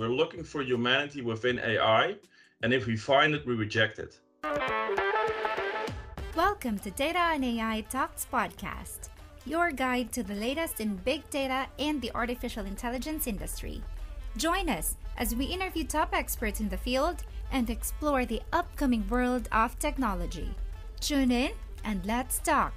We're looking for humanity within AI, and if we find it, we reject it. Welcome to Data and AI Talks podcast, your guide to the latest in big data and the artificial intelligence industry. Join us as we interview top experts in the field and explore the upcoming world of technology. Tune in and let's talk.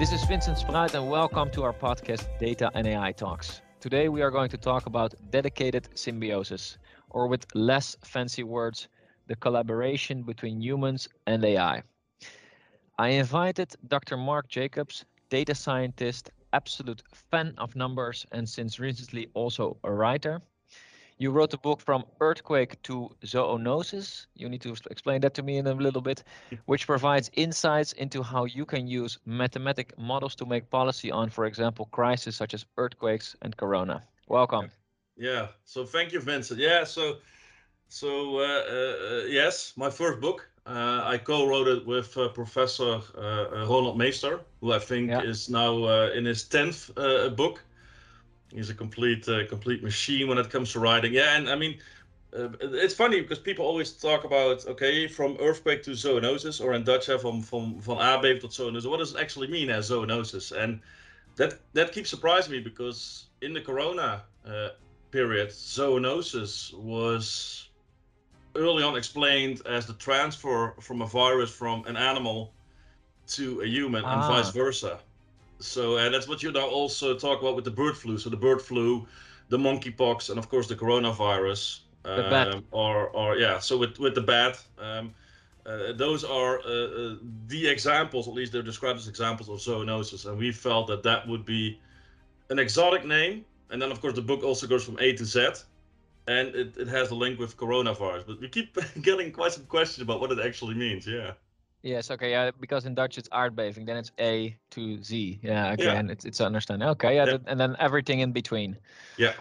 This is Vincent Spruit, and welcome to our podcast, Data and AI Talks. Today, we are going to talk about dedicated symbiosis, or with less fancy words, the collaboration between humans and AI. I invited Dr. Marc Jacobs, data scientist, absolute fan of numbers, and since recently also a writer, you wrote a book from earthquake to zoonosis. You need to explain that to me in a little bit, which provides insights into how you can use mathematic models to make policy on, for example, crises such as earthquakes and corona. Welcome. Yeah. So thank you, Vincent. Yeah. So, so uh, uh, yes, my first book. Uh, I co-wrote it with uh, Professor uh, Ronald Meester, who I think yeah. is now uh, in his tenth book he's a complete uh, complete machine when it comes to writing. Yeah, and I mean, uh, it's funny because people always talk about okay, from earthquake to zoonosis, or in Dutch, from from van aardbeving tot zoonosis. What does it actually mean as zoonosis? And that that keeps surprising me because in the Corona uh, period, zoonosis was early on explained as the transfer from a virus from an animal to a human ah. and vice versa. So uh, that's what you now also talk about with the bird flu. So the bird flu, the monkeypox, and of course the coronavirus. The um, bat. Or, or yeah, so with with the bat. Um, uh, those are uh, uh, the examples, at least they're described as examples of zoonosis, and we felt that that would be an exotic name. And then, of course, the book also goes from A to Z, and it, it has a link with coronavirus. But we keep getting quite some questions about what it actually means. Yeah. Yes, okay, yeah, because in Dutch it's aardbeving, then it's A to Z. Yeah, okay, yeah. and it's it's understand. Okay, yeah, yeah. and then everything in between. Yeah.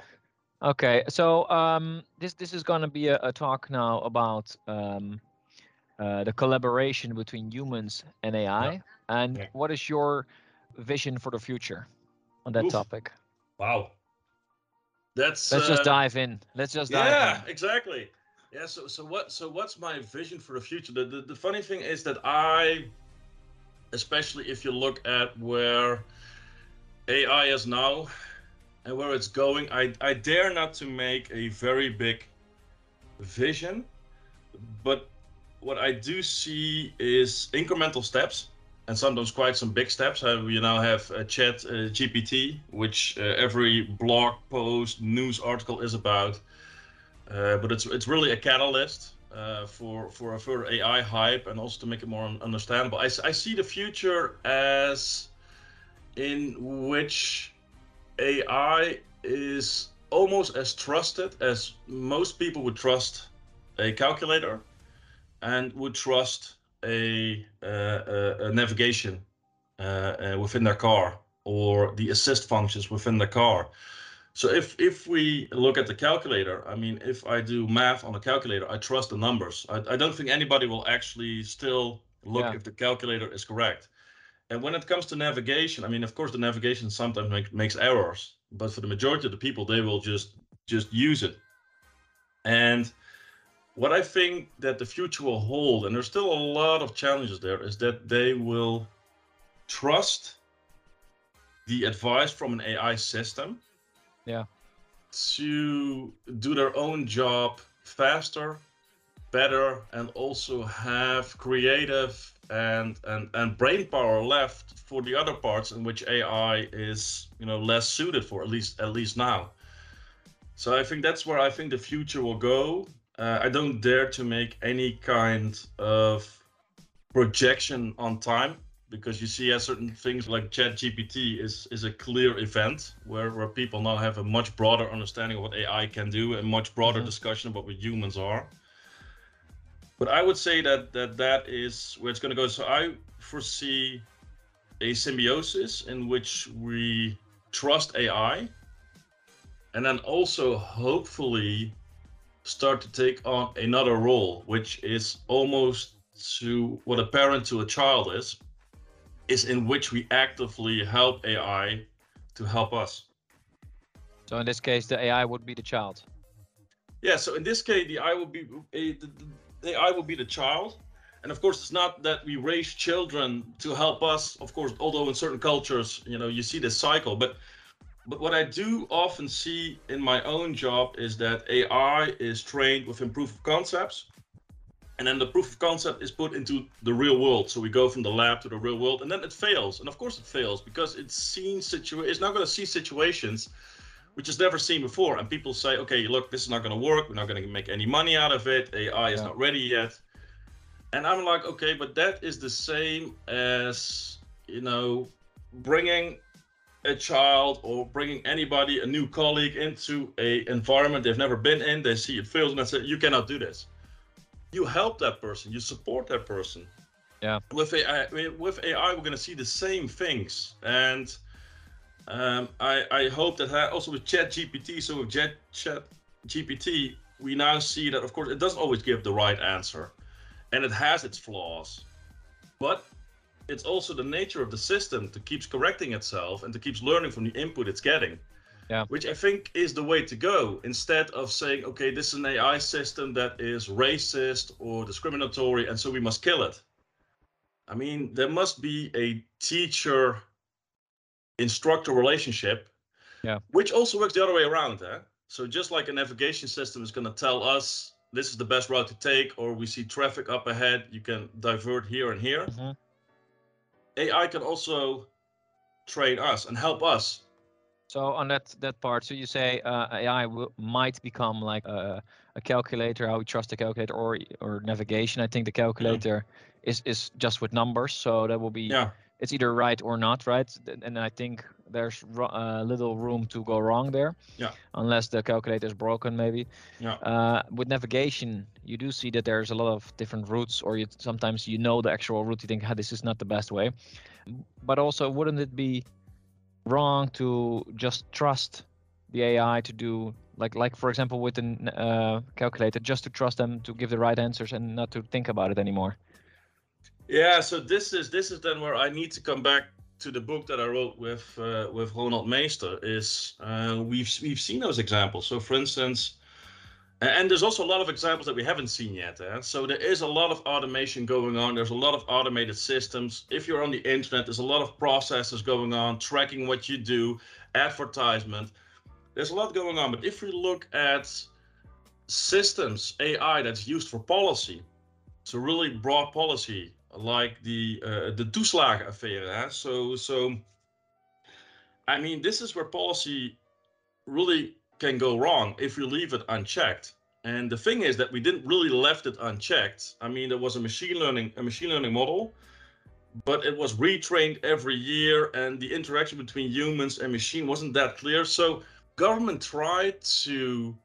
Okay, so um, this this is gonna be a, a talk now about um, uh, the collaboration between humans and AI, yeah. and yeah. what is your vision for the future on that Oof. topic? Wow, that's. Let's uh, just dive in. Let's just dive. In. Yeah, in. exactly. Yeah. So so what so what's my vision for the future? The, the the funny thing is that I, especially if you look at where AI is now and where it's going, I I dare not to make a very big vision, but what I do see is incremental steps and sometimes quite some big steps. Uh, we now have a Chat uh, GPT, which uh, every blog post, news article is about. Uh, but it's it's really a catalyst uh, for for a further AI hype and also to make it more understandable. I, I see the future as in which AI is almost as trusted as most people would trust a calculator and would trust a, uh, a navigation uh, uh, within their car or the assist functions within the car. So if if we look at the calculator, I mean, if I do math on a calculator, I trust the numbers. I, I don't think anybody will actually still look yeah. if the calculator is correct. And when it comes to navigation, I mean, of course, the navigation sometimes make, makes errors, but for the majority of the people, they will just just use it. And what I think that the future will hold, and there's still a lot of challenges there, is that they will trust the advice from an AI system yeah to do their own job faster better and also have creative and and and brain power left for the other parts in which AI is you know less suited for at least at least now. So I think that's where I think the future will go. Uh, I don't dare to make any kind of projection on time because you see as certain things like chat gpt is is a clear event where where people now have a much broader understanding of what ai can do and much broader mm-hmm. discussion about what humans are but i would say that that that is where it's going to go so i foresee a symbiosis in which we trust ai and then also hopefully start to take on another role which is almost to what a parent to a child is is in which we actively help AI to help us. So in this case, the AI would be the child. Yeah. So in this case, the AI will be the, the AI will be the child, and of course, it's not that we raise children to help us. Of course, although in certain cultures, you know, you see this cycle, but but what I do often see in my own job is that AI is trained with improved concepts and then the proof of concept is put into the real world. So we go from the lab to the real world and then it fails. And of course it fails because it's seen situa- it's not going to see situations which is never seen before. And people say okay look this is not going to work. We're not going to make any money out of it. Ai is not ready yet. And i'm like okay but that is the same as you know bringing a child or bringing anybody a new colleague into a environment they've never been in. They see it fails and i say you cannot do this you help that person, you support that person. Yeah. With AI, with AI, we're going to see the same things, and um, I I hope that also with Chat GPT, so with Chat Chat GPT, we now see that of course it doesn't always give the right answer, and it has its flaws, but it's also the nature of the system to keeps correcting itself and to keeps learning from the input it's getting. Yeah. Which I think is the way to go instead of saying, okay, this is an AI system that is racist or discriminatory, and so we must kill it. I mean, there must be a teacher instructor relationship, yeah. which also works the other way around. Eh? So just like a navigation system is going to tell us this is the best route to take, or we see traffic up ahead, you can divert here and here. Mm-hmm. AI can also train us and help us so on that that part, so you say uh, AI will, might become like a, a, calculator, how we trust the calculator, or or navigation. I think the calculator yeah. is is just with numbers, so that will be yeah. it's either right or not right. And I think there's uh, little room to go wrong there. Yeah. Unless the calculator is broken, maybe. Yeah. Uh, with navigation, you do see that there's a lot of different routes, or you sometimes you know the actual route. You think, ah, this is not the best way. But also, wouldn't it be wrong to just trust the AI to do like like for example with a uh, calculator just to trust them to give the right answers and not to think about it anymore. Yeah, so this is this is then where I need to come back to the book that I wrote with uh, with Ronald Meester. Is uh, we've we've seen those examples. So for instance, and there's also a lot of examples that we haven't seen yet. Eh? So there is a lot of automation going on. There's a lot of automated systems. If you're on the internet, there's a lot of processes going on, tracking what you do, advertisement. There's a lot going on. But if we look at systems, AI that's used for policy, so really broad policy, like the uh, the toeslagenaffaire. Eh? So so, I mean, this is where policy really can go wrong if you leave it unchecked. And the thing is that we didn't really left it unchecked. I mean, there was a machine learning a machine learning model, but it was retrained every year, and the interaction between humans and machine wasn't that clear. So government tried to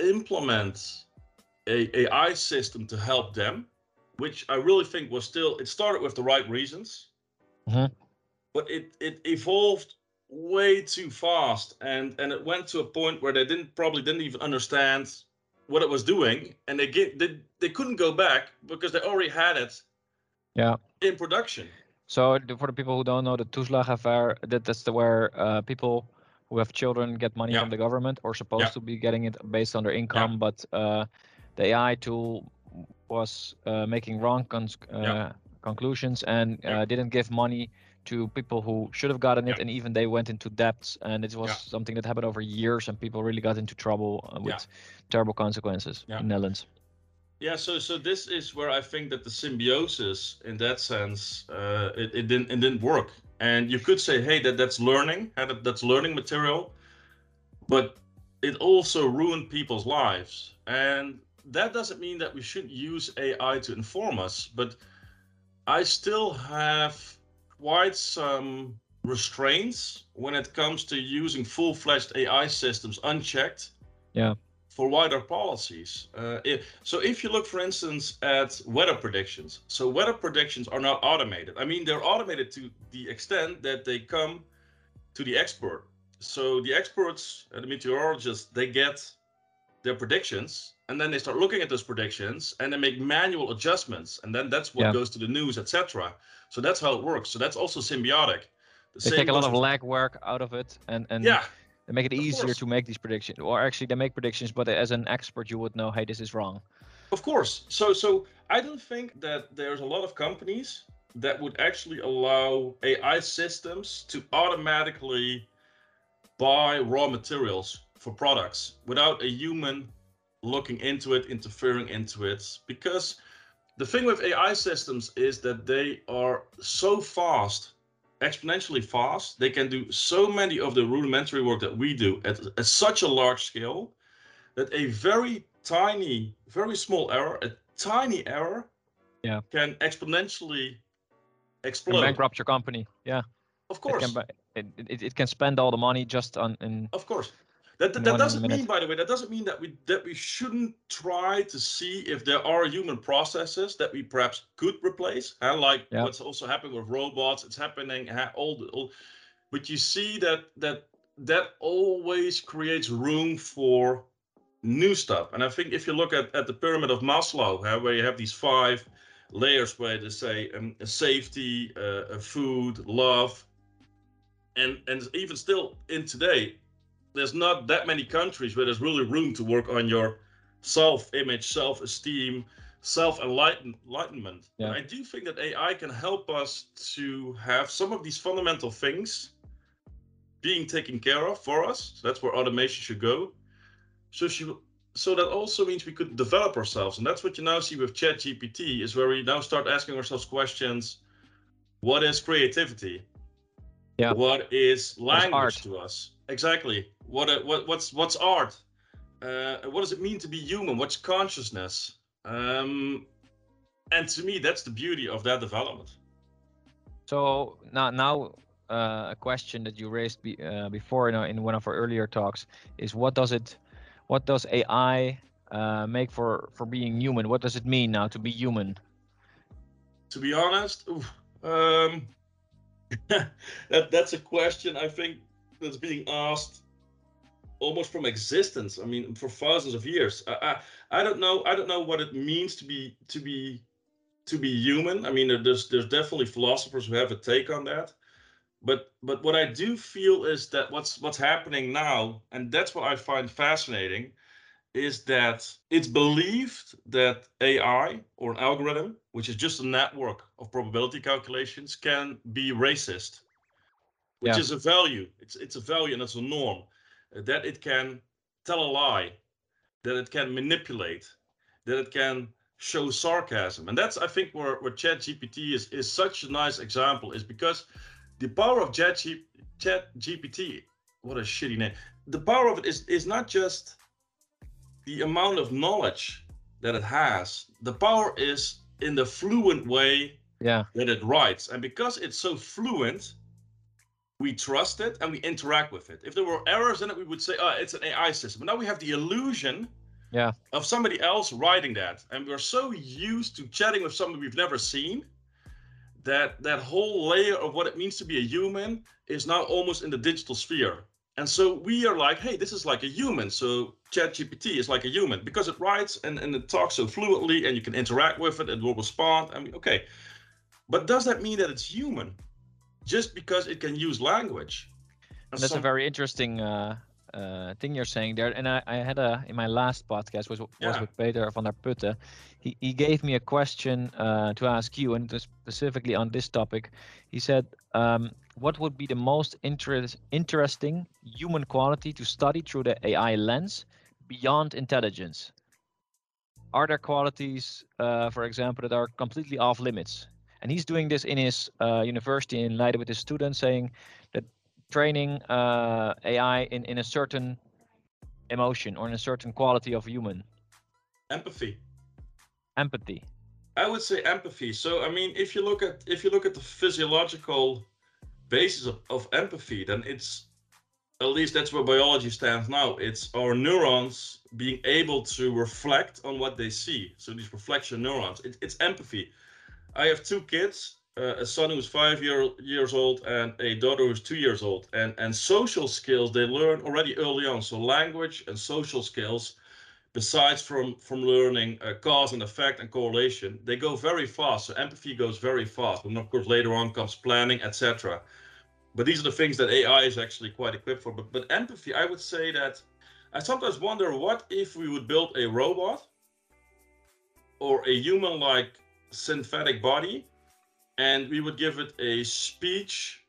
implement a AI system to help them, which I really think was still it started with the right reasons, mm-hmm. but it it evolved way too fast and and it went to a point where they didn't probably didn't even understand what it was doing and they get they, they couldn't go back because they already had it yeah in production so for the people who don't know the toeslagenaffaire that that's the where uh, people who have children get money yeah. from the government or supposed yeah. to be getting it based on their income yeah. but uh, the ai tool was uh, making wrong cons- uh, conclusions and uh, didn't give money to people who should have gotten it, yeah. and even they went into debts, and it was yeah. something that happened over years, and people really got into trouble uh, with yeah. terrible consequences in Netherlands. Yeah, so so this is where I think that the symbiosis, in that sense, uh, it, it didn't it didn't work. And you could say, hey, that that's learning, that, that's learning material, but it also ruined people's lives. And that doesn't mean that we shouldn't use AI to inform us, but I still have quite some restraints when it comes to using full-fledged AI systems unchecked. Yeah. For wider policies. Uh, if, so if you look, for instance, at weather predictions, so weather predictions are not automated. I mean, they're automated to the extent that they come to the expert. So the experts, uh, the meteorologists, they get their predictions and then they start looking at those predictions and they make manual adjustments and then that's what Yeah. goes to the news etc so that's how it works so that's also symbiotic The They take a lot of legwork out of it, and and yeah they make it easier course. to make these predictions. Or actually, they make predictions, but as an expert, you would know, hey, this is wrong. Of course. So so I don't think that there's a lot of companies that would actually allow AI systems to automatically buy raw materials for products without a human looking into it, interfering into it. Because the thing with AI systems is that they are so fast, exponentially fast. They can do so many of the rudimentary work that we do at, at such a large scale that a very tiny, very small error, a tiny error, Yeah. can exponentially Can bankrupt your company. Yeah, Of it course, can, it, it, it can spend all the money just on in of course. That, that, that doesn't mean, by the way, that doesn't mean that we that we shouldn't try to see if there are human processes that we perhaps could replace. And like Yeah. what's also happening with robots, it's happening ha- all, the, all but you see that that that always creates room for new stuff. And I think if you look at, at the pyramid of Maslow, huh, where you have these five layers where they say um, safety, uh, uh, food, love, and and even still in today, there's not that many countries where there's really room to work on your self-image, self-esteem, self-enlightenment. Yeah. And I do think that AI can help us to have some of these fundamental things being taken care of for us. So that's where automation should go. So she, so that also means we could develop ourselves, and that's what you now see with ChatGPT, is where we now start asking ourselves questions: What is creativity? Yeah. What is language to us? Exactly. What uh, what what's what's art? Uh, what does it mean to be human? What's consciousness? Um, and to me, that's the beauty of that development. So now, now uh, a question that you raised be, uh, before in, our, in one of our earlier talks is what does it, what does AI uh, make for for being human? What does it mean now to be human? to be honest, oof, um, that that's a question I think that's being asked almost from existence. I mean, for thousands of years. I, I I don't know. I don't know what it means to be to be to be human. I mean, there's there's definitely philosophers who have a take on that. But but what I do feel is that what's what's happening now, and that's what I find fascinating, is that it's believed that AI or an algorithm, which is just a network of probability calculations, can be racist, which Yeah. is a value. It's it's a value and it's a norm uh, that it can tell a lie, that it can manipulate, that it can show sarcasm, and that's I think where where ChatGPT is is such a nice example is because the power of ChatG- ChatGPT, what a shitty name. The power of it is is not just the amount of knowledge that it has. The power is in the fluent way Yeah, that it writes. And because it's so fluent, we trust it and we interact with it. If there were errors in it, we would say, oh, it's an AI system. But now we have the illusion Yeah. of somebody else writing that. And we're so used to chatting with somebody we've never seen that that whole layer of what it means to be a human is now almost in the digital sphere. And so we are like, hey, this is like a human. So ChatGPT is like a human because it writes and, and it talks so fluently and you can interact with it, it will respond. I mean, okay. But does that mean that it's human? Just because it can use language? And that's a very interesting uh, uh, thing you're saying there. And I, I had a in my last podcast was was Yeah. with Peter van der Putten. He he gave me a question uh, to ask you, and it was specifically on this topic. He said, um, "What would be the most interest, interesting human quality to study through the AI lens beyond intelligence? Are there qualities, uh, for example, that are completely off limits?" And he's doing this in his uh, university in Leiden with his students, saying that training uh, AI in, in a certain emotion or in a certain quality of human empathy. empathy. I would say empathy. So I mean, if you look at if you look at the physiological basis of, of empathy, then it's at least that's where biology stands now. It's our neurons being able to reflect on what they see. So these reflection neurons. It, it's empathy. I have two kids, uh, a son who's five year, years old and a daughter who's two years old. And and social skills they learn already early on. So language and social skills besides from from learning uh, cause and effect and correlation, they go very fast. So empathy goes very fast, and of course later on comes planning, etc. But these are the things that AI is actually quite equipped for. But but empathy, I would say that I sometimes wonder what if we would build a robot or a human-like synthetic body, and we would give it a speech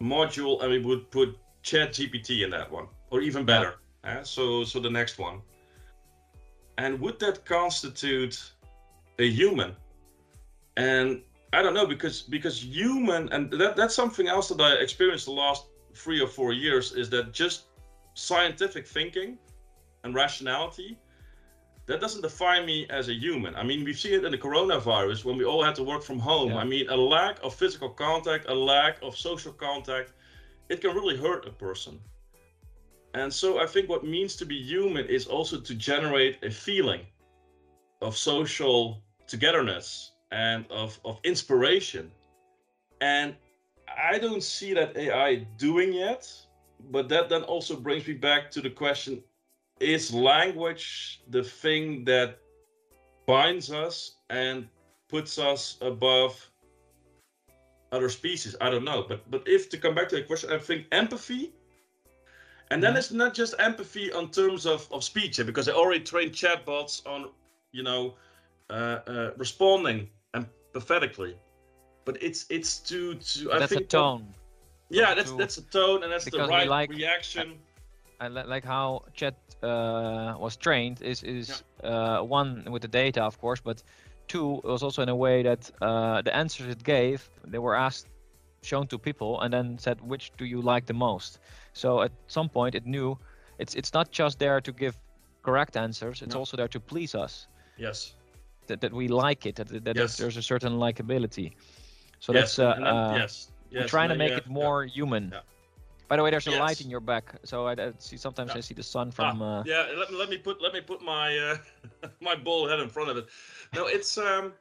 module, and we would put Chat GPT in that one, or even better. Yeah. So so the next one. And would that constitute a human? And I don't know because because human and that that's something else that I experienced the last three or four years is that just scientific thinking and rationality that doesn't define me as a human. I mean, we've seen it in the coronavirus when we all had to work from home. Yeah. I mean, a lack of physical contact, a lack of social contact, it can really hurt a person. And so I think what means to be human is also to generate a feeling of social togetherness and of, of inspiration. And I don't see that AI doing yet, but that then also brings me back to the question is language the thing that binds us and puts us above other species? I don't know. But but if to come back to the question, I think empathy and then mm-hmm. it's not just empathy on terms of, of speech, because they already trained chatbots on, you know, uh, uh, responding empathetically. But it's it's to to I that's think a tone. Yeah, that's that's a tone, and that's the right like, reaction. I, like how chat uh, was trained is is yeah. uh, one with the data, of course, but two it was also in a way that uh, the answers it gave they were asked shown to people and then said which do you like the most so at some point it knew it's it's not just there to give correct answers it's no. also there to please us yes that, that we like it that, that yes. there's a certain likability so yes. that's uh, then, uh, yes yes we're trying to make it more yeah. human yeah. By the way, there's a yes. light in your back, so I, I see sometimes yeah. I see the sun from. Ah, uh... Yeah, let, let me put let me put my uh, my bald head in front of it. No, it's um,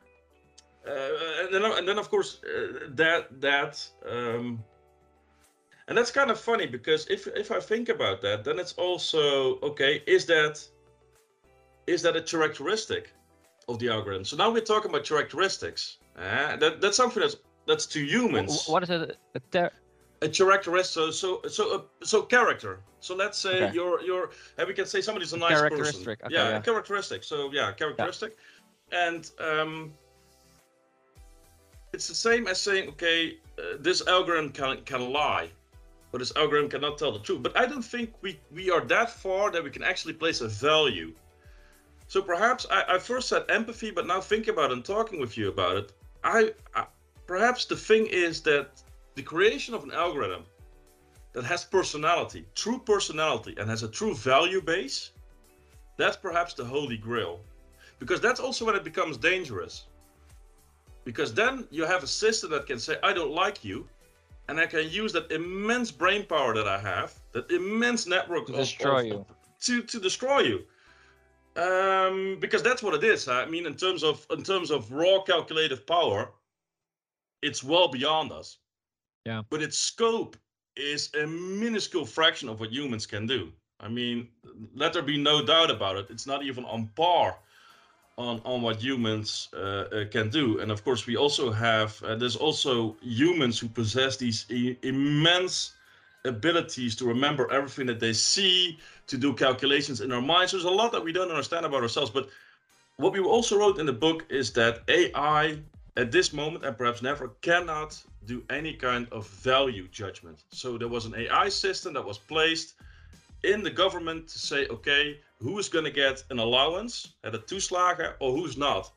uh, and then and then of course uh, that that um, and that's kind of funny because if if I think about that, then it's also okay. Is that is that a characteristic of the algorithm? So now we're talking about characteristics. Uh, that that's something that's that's to humans. What is it? A, ter- a characteristic. So so so uh, so character. So let's say okay. you're you're. And we can say somebody's a nice person. Okay, yeah, yeah, characteristic. So yeah, characteristic, yeah. and um it's the same as saying, okay, uh, this algorithm can can lie, but this algorithm cannot tell the truth. But I don't think we we are that far that we can actually place a value. So perhaps I, I first said empathy, but now thinking about it and talking with you about it, I, I perhaps the thing is that the creation of an algorithm that has personality, true personality, and has a true value base, that's perhaps the holy grail. Because that's also when it becomes dangerous because then you have a system that can say, I don't like you. And I can use that immense brain power that I have, that immense network to of, destroy of, you. To, to destroy you. Um, because that's what it is. I mean, in terms of in terms of raw calculative power, it's well beyond us. Yeah. But its scope is a minuscule fraction of what humans can do. I mean, let there be no doubt about it. It's not even on par on on what humans uh, uh, can do and of course we also have uh, there's also humans who possess these immense abilities to remember everything that they see to do calculations in our minds there's a lot that we don't understand about ourselves but what we also wrote in the book is that ai at this moment and perhaps never cannot do any kind of value judgment so there was an ai system that was placed in the government to say okay who is going to get an allowance at a toeslagen or who's not.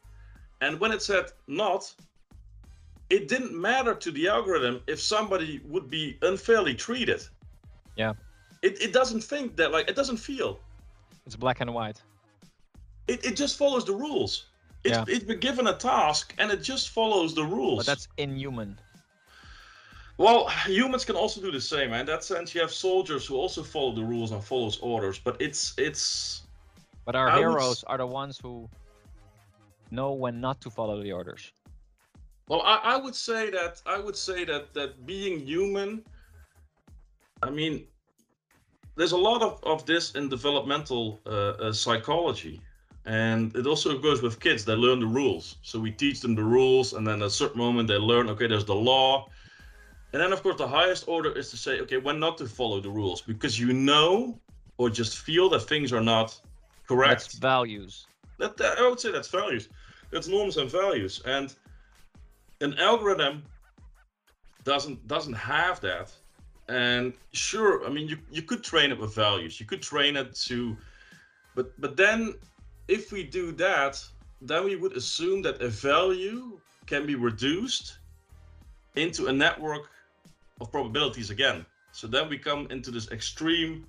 And when it said not, it didn't matter to the algorithm if somebody would be unfairly treated. Yeah. It, it doesn't think that, like, it doesn't feel. It's black and white. It, it just follows the rules. It's, yeah. it's been given a task and it just follows the rules. But that's inhuman. Well, humans can also do the same. In that sense, you have soldiers who also follow the rules and follows orders. But it's it's. But our I heroes would... are the ones who know when not to follow the orders. Well, I, I would say that I would say that that being human. I mean, there's a lot of, of this in developmental uh, uh, psychology and it also goes with kids they learn the rules so we teach them the rules and then at a certain moment they learn okay there's the law and then of course the highest order is to say okay when not to follow the rules because you know or just feel that things are not correct. That's values. that, that i would say that's values. That's norms and values. And an algorithm doesn't doesn't have that. And sure i mean you, you could train it with values. You could train it to but but then if we do that then we would assume that a value can be reduced into a network of probabilities again. So then we come into this extreme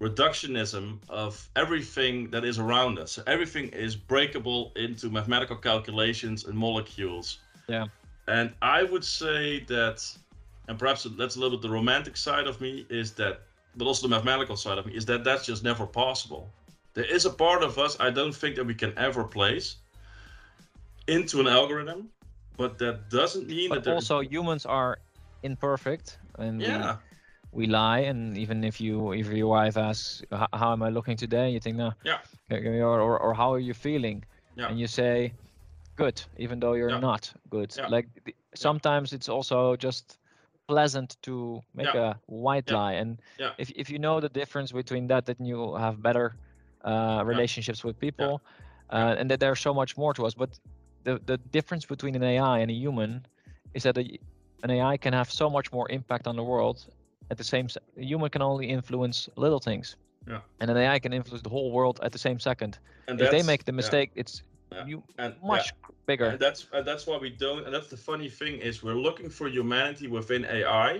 reductionism of everything that is around us. So everything is breakable into mathematical calculations and molecules. Yeah. and i would say that and perhaps that's a little bit the romantic side of me is that but also the mathematical side of me is that that's just never possible. There is a part of us i don't think that we can ever place into an algorithm but that doesn't mean But that also humans are imperfect and we- yeah we, lie and even if you if your wife asks "H- how am I looking today you think no Yeah. or, or, or how are you feeling Yeah. and you say good even though you're Yeah. not good Yeah. like the, sometimes it's also just pleasant to make a white Yeah. lie and Yeah. if, if you know the difference between that then you have better uh, relationships with people uh, and that there's so much more to us but the, the difference between an ai and a human is that a, an ai can have so much more impact on the world at the same a human can only influence little things Yeah. and an ai can influence the whole world at the same second and if they make the yeah, mistake it's Yeah. you and yeah. much bigger And that's and that's why we don't. And that's the funny thing is we're looking for humanity within AI,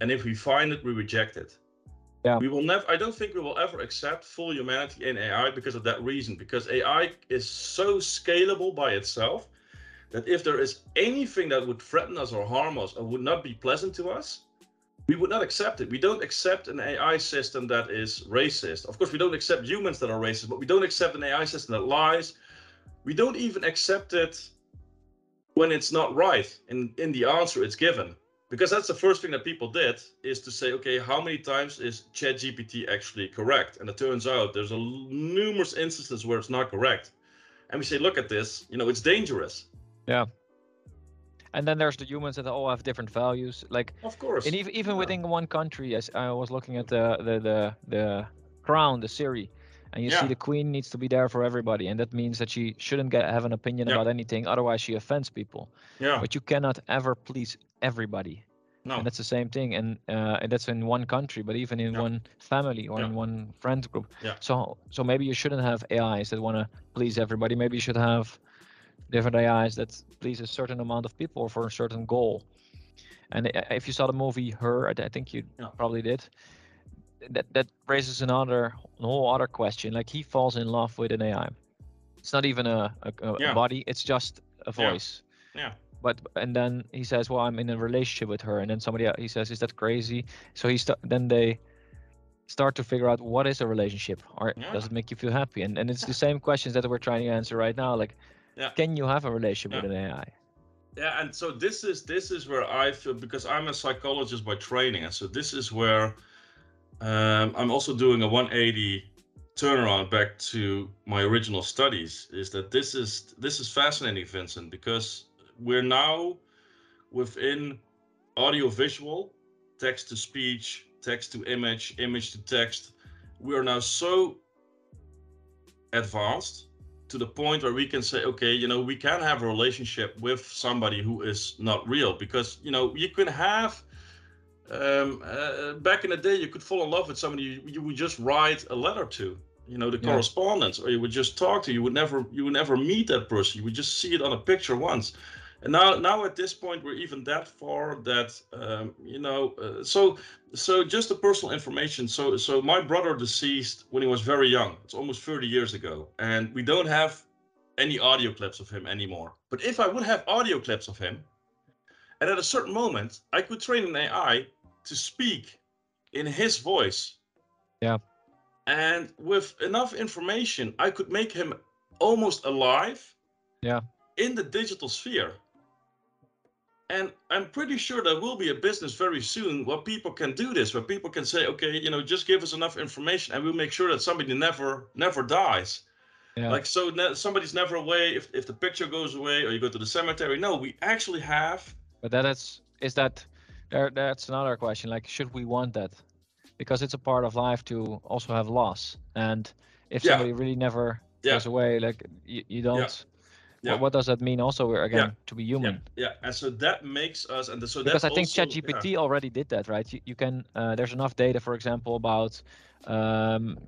and if we find it, we reject it. Yeah. We will never. I don't think we will ever accept full humanity in AI because of that reason. Because AI is so scalable by itself that if there is anything that would threaten us or harm us or would not be pleasant to us, we would not accept it. We don't accept an AI system that is racist. Of course, we don't accept humans that are racist, but we don't accept an AI system that lies. We don't even accept it when it's not right in, in the answer it's given. Because that's the first thing that people did is to say, okay, how many times is ChatGPT actually correct? And it turns out there's a numerous instances where it's not correct. And we say, look at this, you know, it's dangerous. And then there's the humans that all have different values like Of course. and even even Yeah. within one country as i was looking at the the the, the crown the siri and you see the queen needs to be there for everybody and that means that she shouldn't get have an opinion Yeah. about anything otherwise she offends people yeah. but you cannot ever please everybody No. and that's the same thing and uh, and that's in one country but even in Yeah. one family or Yeah. in one friend group Yeah. so so maybe you shouldn't have ais that want to please everybody maybe you should have different ais that please a certain amount of people for a certain goal. And if you saw the movie her i think you Yeah. probably did that that raises another a whole other question. Like he falls in love with an ai it's not even a, a, a Yeah. body it's just a voice. Yeah. yeah but and then he says well i'm in a relationship with her. And then somebody he says is that crazy? So he start then they start to figure out what is a relationship. Or does it make you feel happy? And and it's the same questions that we're trying to answer right now. Like Yeah. can you have a relationship with an ai Yeah, and so this is this is where I feel because I'm a psychologist by training, and so this is where um, I'm also doing a 180 turnaround back to my original studies. Is that this is this is fascinating, Vincent, because we're now within audio visual, text to speech, text to image, image to text. We are now so advanced to the point where we can say okay you know we can have a relationship with somebody who is not real because you know you can have um, uh, back in the day you could fall in love with somebody you, you would just write a letter to you know the Yeah. correspondence or you would just talk to you would never you would never meet that person you would just see it on a picture once and now now at this point we're even that far that um, you know uh, so so just the personal information. So so my brother deceased when he was very young. It's almost 30 years ago. And we don't have any audio clips of him anymore. But if i would have audio clips of him and at a certain moment i could train an ai to speak in his voice. Yeah. and with enough information i could make him almost alive Yeah. in the digital sphere and I'm pretty sure there will be a business very soon where people can do this, where people can say, okay, you know, just give us enough information, and we'll make sure that somebody never never dies. Yeah. Like so, ne- somebody's never away if if the picture goes away or you go to the cemetery. No, we actually have. But that is is that there? That's another question. Like, should we want that? Because it's a part of life to also have loss, and if yeah. somebody really never yeah. goes away, like you, you don't yeah. What, what, does that mean also again yeah. to be human yeah. yeah and so that makes us and the, so because i think chatgpt yeah. already did that right you, you can uh, there's enough data for example about um,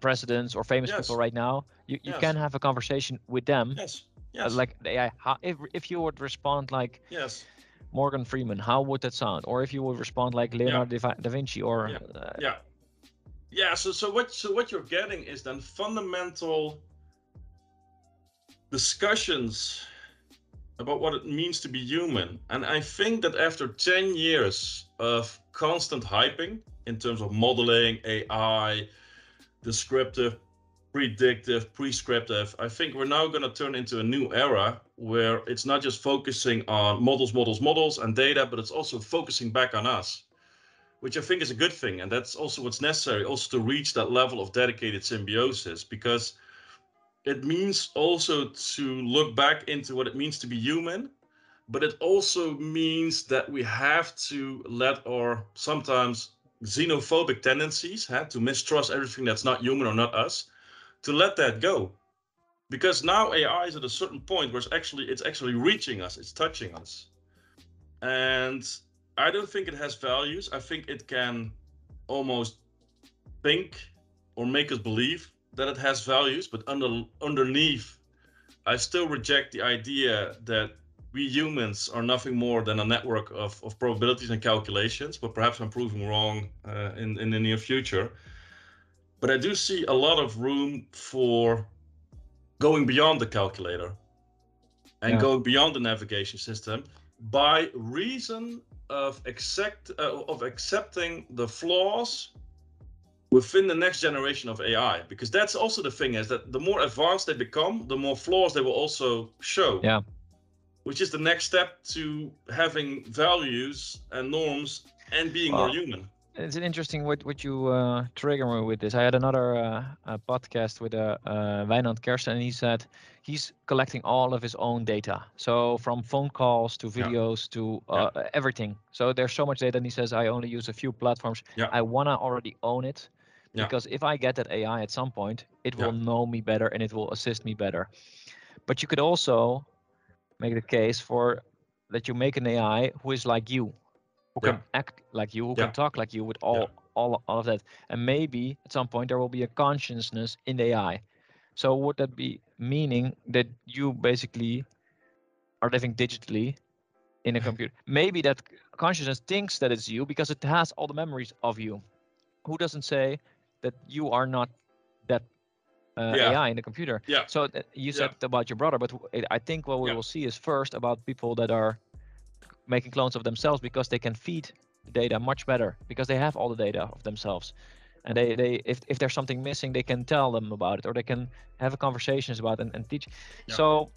presidents or famous yes. people right now you, you yes. can have a conversation with them yes yes uh, like yeah if, if you would respond like yes morgan freeman how would that sound or if you would respond like leonardo da vinci or yeah. Uh, yeah yeah so so what so what you're getting is then fundamental discussions about what it means to be human. And I think that after 10 years of constant hyping in terms of modeling, AI, descriptive, predictive, prescriptive, I think we're now going to turn into a new era where it's not just focusing on models, models, models, and data, but it's also focusing back on us, which I think is a good thing. And that's also what's necessary, also to reach that level of dedicated symbiosis, because it means also to look back into what it means to be human but it also means that we have to let our sometimes xenophobic tendencies to mistrust everything that's not human or not us to let that go. Because now ai is at a certain point where it's actually it's actually reaching us it's touching us. And i don't think it has values. I think it can almost think or make us believe that it has values, but under underneath, I still reject the idea that we humans are nothing more than a network of, of probabilities and calculations. But perhaps I'm proving wrong uh, in in the near future. But I do see a lot of room for going beyond the calculator and yeah. going beyond the navigation system by reason of accept uh, of accepting the flaws within the next generation of AI, because that's also the thing is that the more advanced they become, the more flaws they will also show. Yeah. Which is the next step to having values and norms and being well, more human. It's interesting what what you uh, trigger me with this. I had another uh, podcast with uh, uh, Wijnand Kersten, and he said he's collecting all of his own data. So from phone calls to videos yeah. to uh, yeah. everything. So there's so much data, and he says I only use a few platforms. Yeah. I wanna already own it yeah. because if I get that AI at some point, it will yeah. know me better and it will assist me better. But you could also make the case for that you make an AI who is like you, who yeah. can act like you, who can talk like you with all, all all of that. And maybe at some point there will be a consciousness in the AI. So would that be meaning that you basically are living digitally in a computer? maybe that consciousness thinks that it's you because it has all the memories of you. Who doesn't say that you are not that uh, yeah. AI in the computer. Yeah. So you said yeah. about your brother, but I think what we yeah. will see is first about people that are making clones of themselves because they can feed data much better because they have all the data of themselves and they, they if, if there's something missing they can tell them about it or they can have conversations about it and, and teach so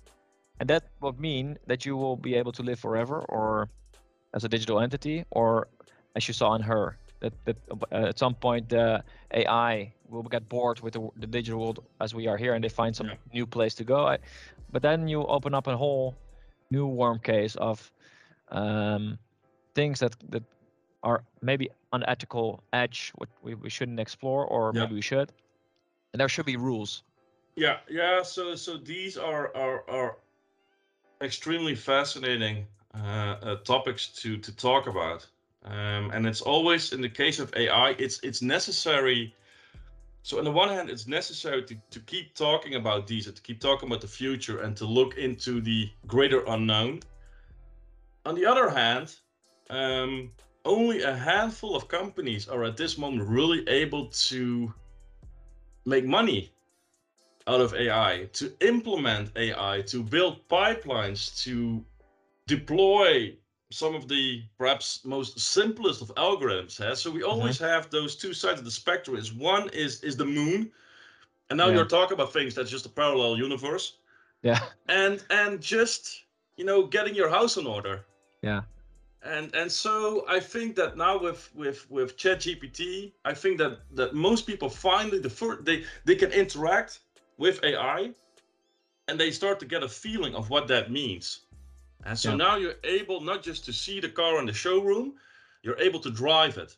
and that would mean that you will be able to live forever or as a digital entity or as you saw in her that, that uh, at some point the AI will get bored with the, the, digital world as we are here, and they find some yeah. new place to go. I, but then you open up a whole new warm case of um, things that that are maybe unethical edge, what we, we shouldn't explore, or yeah. maybe we should. And there should be rules. Yeah, yeah. So so these are are are extremely fascinating uh, uh, topics to to talk about. Um, and it's always in the case of AI, it's it's necessary. So on the one hand, it's necessary to, to keep talking about these, to keep talking about the future, and to look into the greater unknown. On the other hand, um, only a handful of companies are at this moment really able to make money out of AI, to implement AI, to build pipelines, to deploy some of the perhaps most simplest of algorithms has. So we always mm-hmm. have those two sides of the spectrum. Is one is is the moon, and now yeah. you're talking about things that's just a parallel universe. Yeah. And and just you know getting your house in order. Yeah. And and so I think that now with with with ChatGPT, I think that that most people finally the first they they can interact with AI, and they start to get a feeling of what that means. And so Yeah. now you're able not just to see the car in the showroom, you're able to drive it.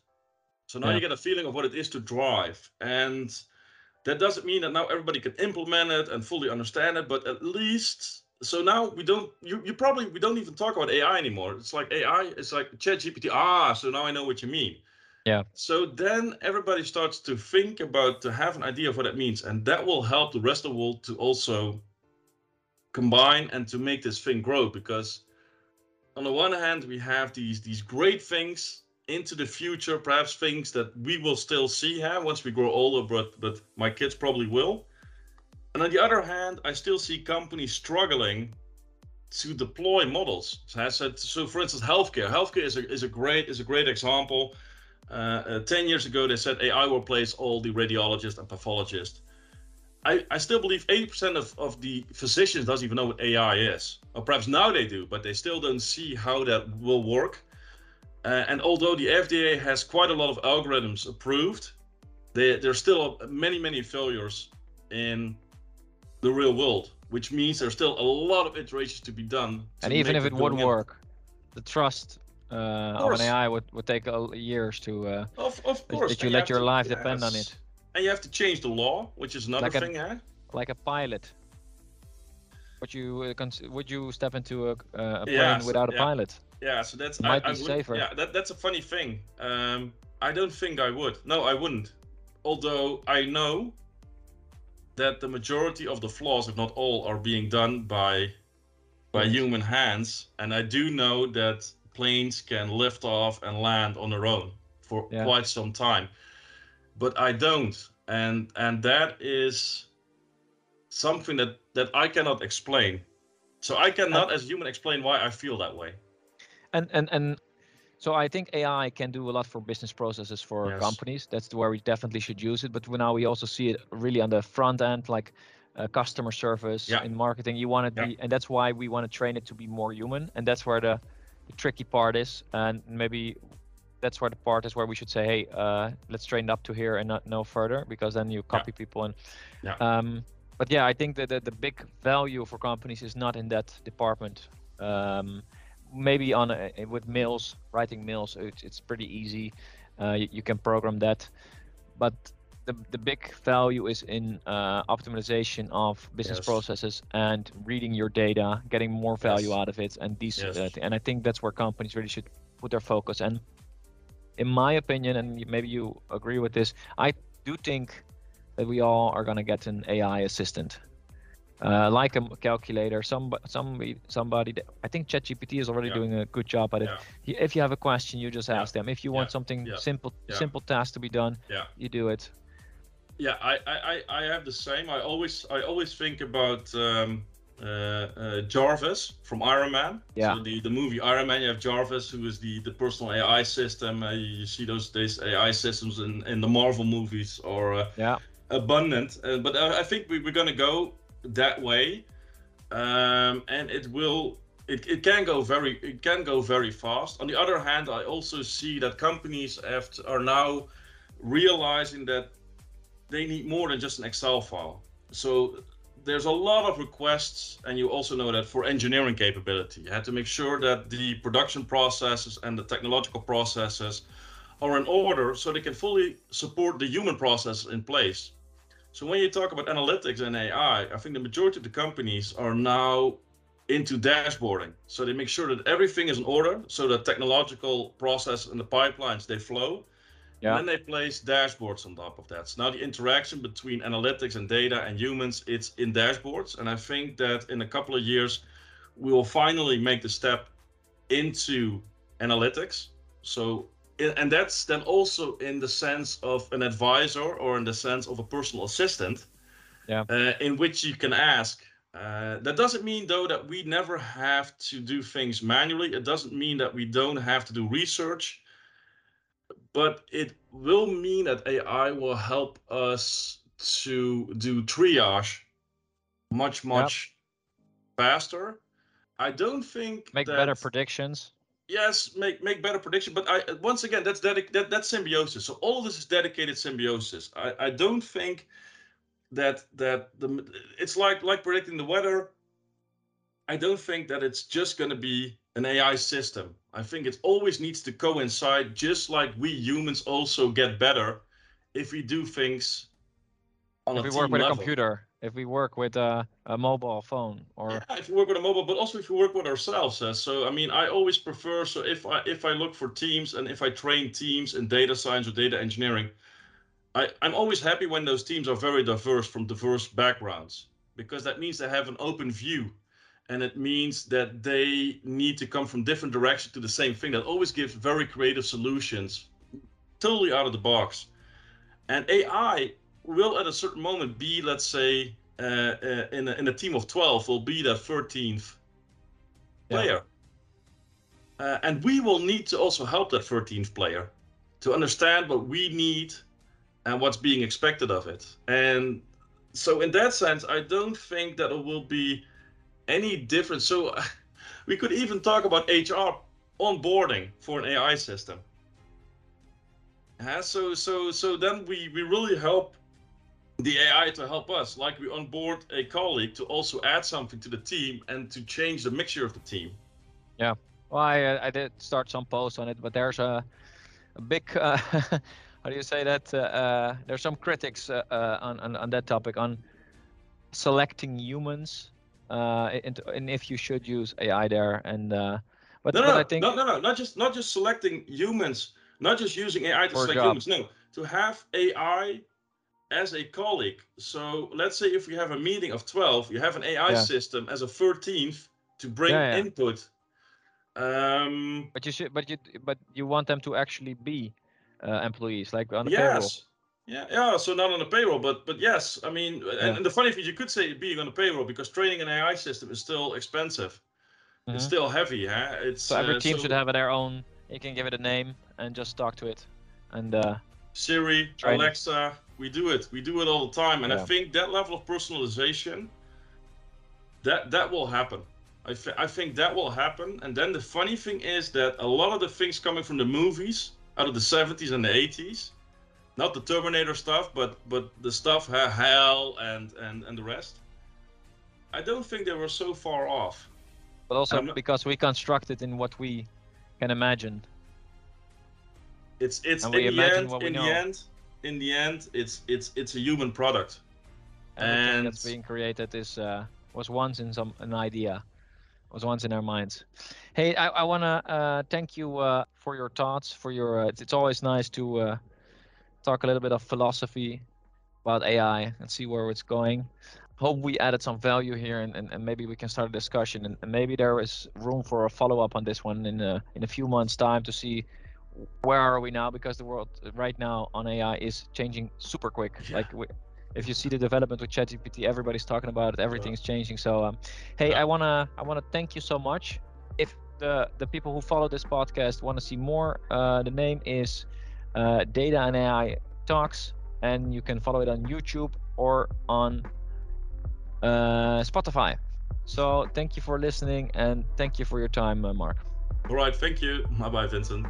So now Yeah. you get a feeling of what it is to drive. And that doesn't mean that now everybody can implement it and fully understand it, but at least so now we don't you, you probably we don't even talk about AI anymore. It's like AI, it's like ChatGPT. Ah, so now I know what you mean. Yeah. So then everybody starts to think about to have an idea of what it means, and that will help the rest of the world to also combine and to make this thing grow because on the one hand we have these these great things into the future perhaps things that we will still see here once we grow older but but my kids probably will. And on the other hand i still see companies struggling to deploy models so, said, so for instance healthcare. Healthcare is a, is a great is a great example. Uh, uh, 10 years ago they said ai will replace all the radiologists and pathologists I, I still believe 80% of, of the physicians doesn't even know what AI is. Or perhaps now they do, but they still don't see how that will work. Uh, and although the FDA has quite a lot of algorithms approved, there there's still many, many failures in the real world, which means there's still a lot of iterations to be done. to And even if it would work, the trust uh, of course. an AI would, would take years to uh, Of, of course. that you let your life depend on it. And you have to change the law, which is another Like a- thing, eh? like a pilot. Would you uh, cons- would you step into a, uh, a plane Yeah, so- without a yeah. pilot? Yeah, so that's Might I, I be would- safer. Yeah, that, that's a funny thing. Um, I don't think I would. No, I wouldn't. Although I know that the majority of the flaws, if not all, are being done by by human hands, and I do know that planes can lift off and land on their own for Yeah. quite some time, but I don't, and and that is something that that I cannot explain. So I cannot, as human, explain why I feel that way. And and and so I think AI can do a lot for business processes for Yes. companies. That's where we definitely should use it. But now we also see it really on the front end, like uh, customer service Yeah. in marketing. You want it, Yeah. be, and that's why we want to train it to be more human. And that's where the, the tricky part is. And maybe that's where the part is where we should say, hey, uh, let's train up to here and not no further, because then you copy people and. Yeah. Um, but yeah, I think that the, the big value for companies is not in that department. Um, maybe on a, with mails, writing mails, it's, it's pretty easy. Uh, you, you can program that, but the, the big value is in uh, optimization of business Yes. processes and reading your data, getting more value Yes. out of it, and these. Yes. Uh, and I think that's where companies really should put their focus. And in my opinion, and maybe you agree with this, I do think that we all are going to get an AI assistant. Uh, like a calculator, some somebody, somebody. that- I think ChatGPT is already Yeah. doing a good job at it. Yeah. If you have a question, you just Yeah. ask them. If you want Yeah. something Yeah. simple, Yeah. simple task to be done, Yeah. you do it. Yeah, I, I, I have the same. I always I always think about um, Jarvis from Iron Man. Yeah. So the, the movie Iron Man, you have Jarvis, who is the, the personal AI system. Uh, you see those days AI systems in, in the Marvel movies are uh, Yeah. abundant. Uh, but I, I think we, we're gonna go that way, um, and it will. It, it can go very it can go very fast. On the other hand, I also see that companies have to, are now realizing that they need more than just an Excel file. So there's a lot of requests, and you also know that for engineering capability, you have to make sure that the production processes and the technological processes are in order so they can fully support the human process in place. So when you talk about analytics and AI, I think the majority of the companies are now into dashboarding. So they make sure that everything is in order, so the technological process and the pipelines they flow. Yeah. And then they place dashboards on top of that. So now the interaction between analytics and data and humans, it's in dashboards. And I think that in a couple of years, we will finally make the step into analytics. So, and that's then also in the sense of an advisor or in the sense of a personal assistant, Yeah. uh, in which you can ask. Uh, that doesn't mean though that we never have to do things manually. It doesn't mean that we don't have to do research but it will mean that AI will help us to do triage much much faster. I don't think Make that, better predictions. yes, make make better prediction. But I once again, that's dedic- that that's symbiosis. So all of this is dedicated symbiosis. I, I don't think that that the it's like like predicting the weather. I don't think that it's just going to be an AI system. I think it always needs to coincide, just like we humans also get better if we do things on if a we work with level. a computer, if we work with a, a mobile phone, or Yeah, if we work with a mobile, but also if we work with ourselves. Uh, so I mean, I always prefer. So if I if I look for teams and if I train teams in data science or data engineering, I I'm always happy when those teams are very diverse from diverse backgrounds because that means they have an open view, and it means that they need to come from different directions to the same thing. That always gives very creative solutions, totally out of the box. And AI will at a certain moment be, let's say, uh, uh, in, a, in a team of 12 will be the 13th Yeah. player. Uh, and we will need to also help that 13th player to understand what we need and what's being expected of it. And so, in that sense, I don't think that it will be any difference. So, we could even talk about HR onboarding for an AI system. Uh, so, so, so then we, we really help the AI to help us, like we onboard a colleague to also add something to the team and to change the mixture of the team. Yeah, well, I uh, I did start some posts on it, but there's a, a big uh, how do you say that? Uh, uh, there's some critics uh, on, on on that topic on selecting humans, and, and if you should use AI there, and uh, but, No, but no, I think no, no, no, not just not just selecting humans, not just using AI to select job. humans. No, to have AI as a colleague. So let's say if we have a meeting of 12, you have an AI Yeah. system as a 13th to bring Yeah, yeah. input. Um, but you should but you but you want them to actually be uh, employees like on the payroll. Yeah, yeah. So not on the payroll, but but yes. I mean, and, Yeah. and the funny thing, is, you could say being on the payroll because training an AI system is still expensive. It's Mhm. still heavy, huh? It's So every uh, team so should have their own. You can give it a name and just talk to it, and uh, Siri, Training. Alexa. We do it. We do it all the time, and I think that level of personalization, that that will happen. I, th- I think that will happen. And then the funny thing is that a lot of the things coming from the movies out of the 70s and the 80s, not the Terminator stuff, but but the stuff HAL and and and the rest. I don't think they were so far off. but also not- because we construct it in what we can imagine. It's it's And in we the end. what we In know. the end, in the end, it's it's it's a human product. Everything that's being created is uh, was once in some an idea, was once in our minds. Hey, I, I want to uh, thank you uh, for your thoughts. For your, uh, it's, it's always nice to uh, talk a little bit of philosophy about AI and see where it's going. Hope we added some value here, and, and, and maybe we can start a discussion, and, and maybe there is room for a follow up on this one in a, in a few months' time to see where are we now because the world right now on AI is changing super quick. Yeah. Like we, if you see the development with ChatGPT, everybody's talking about it. Everything's changing. So, um, hey, Yeah. I wanna I wanna thank you so much. If the the people who follow this podcast want to see more, uh, the name is uh, Data and AI Talks, and you can follow it on YouTube or on uh, Spotify. So, thank you for listening and thank you for your time, uh, Marc. All right, thank you. Bye bye, Vincent.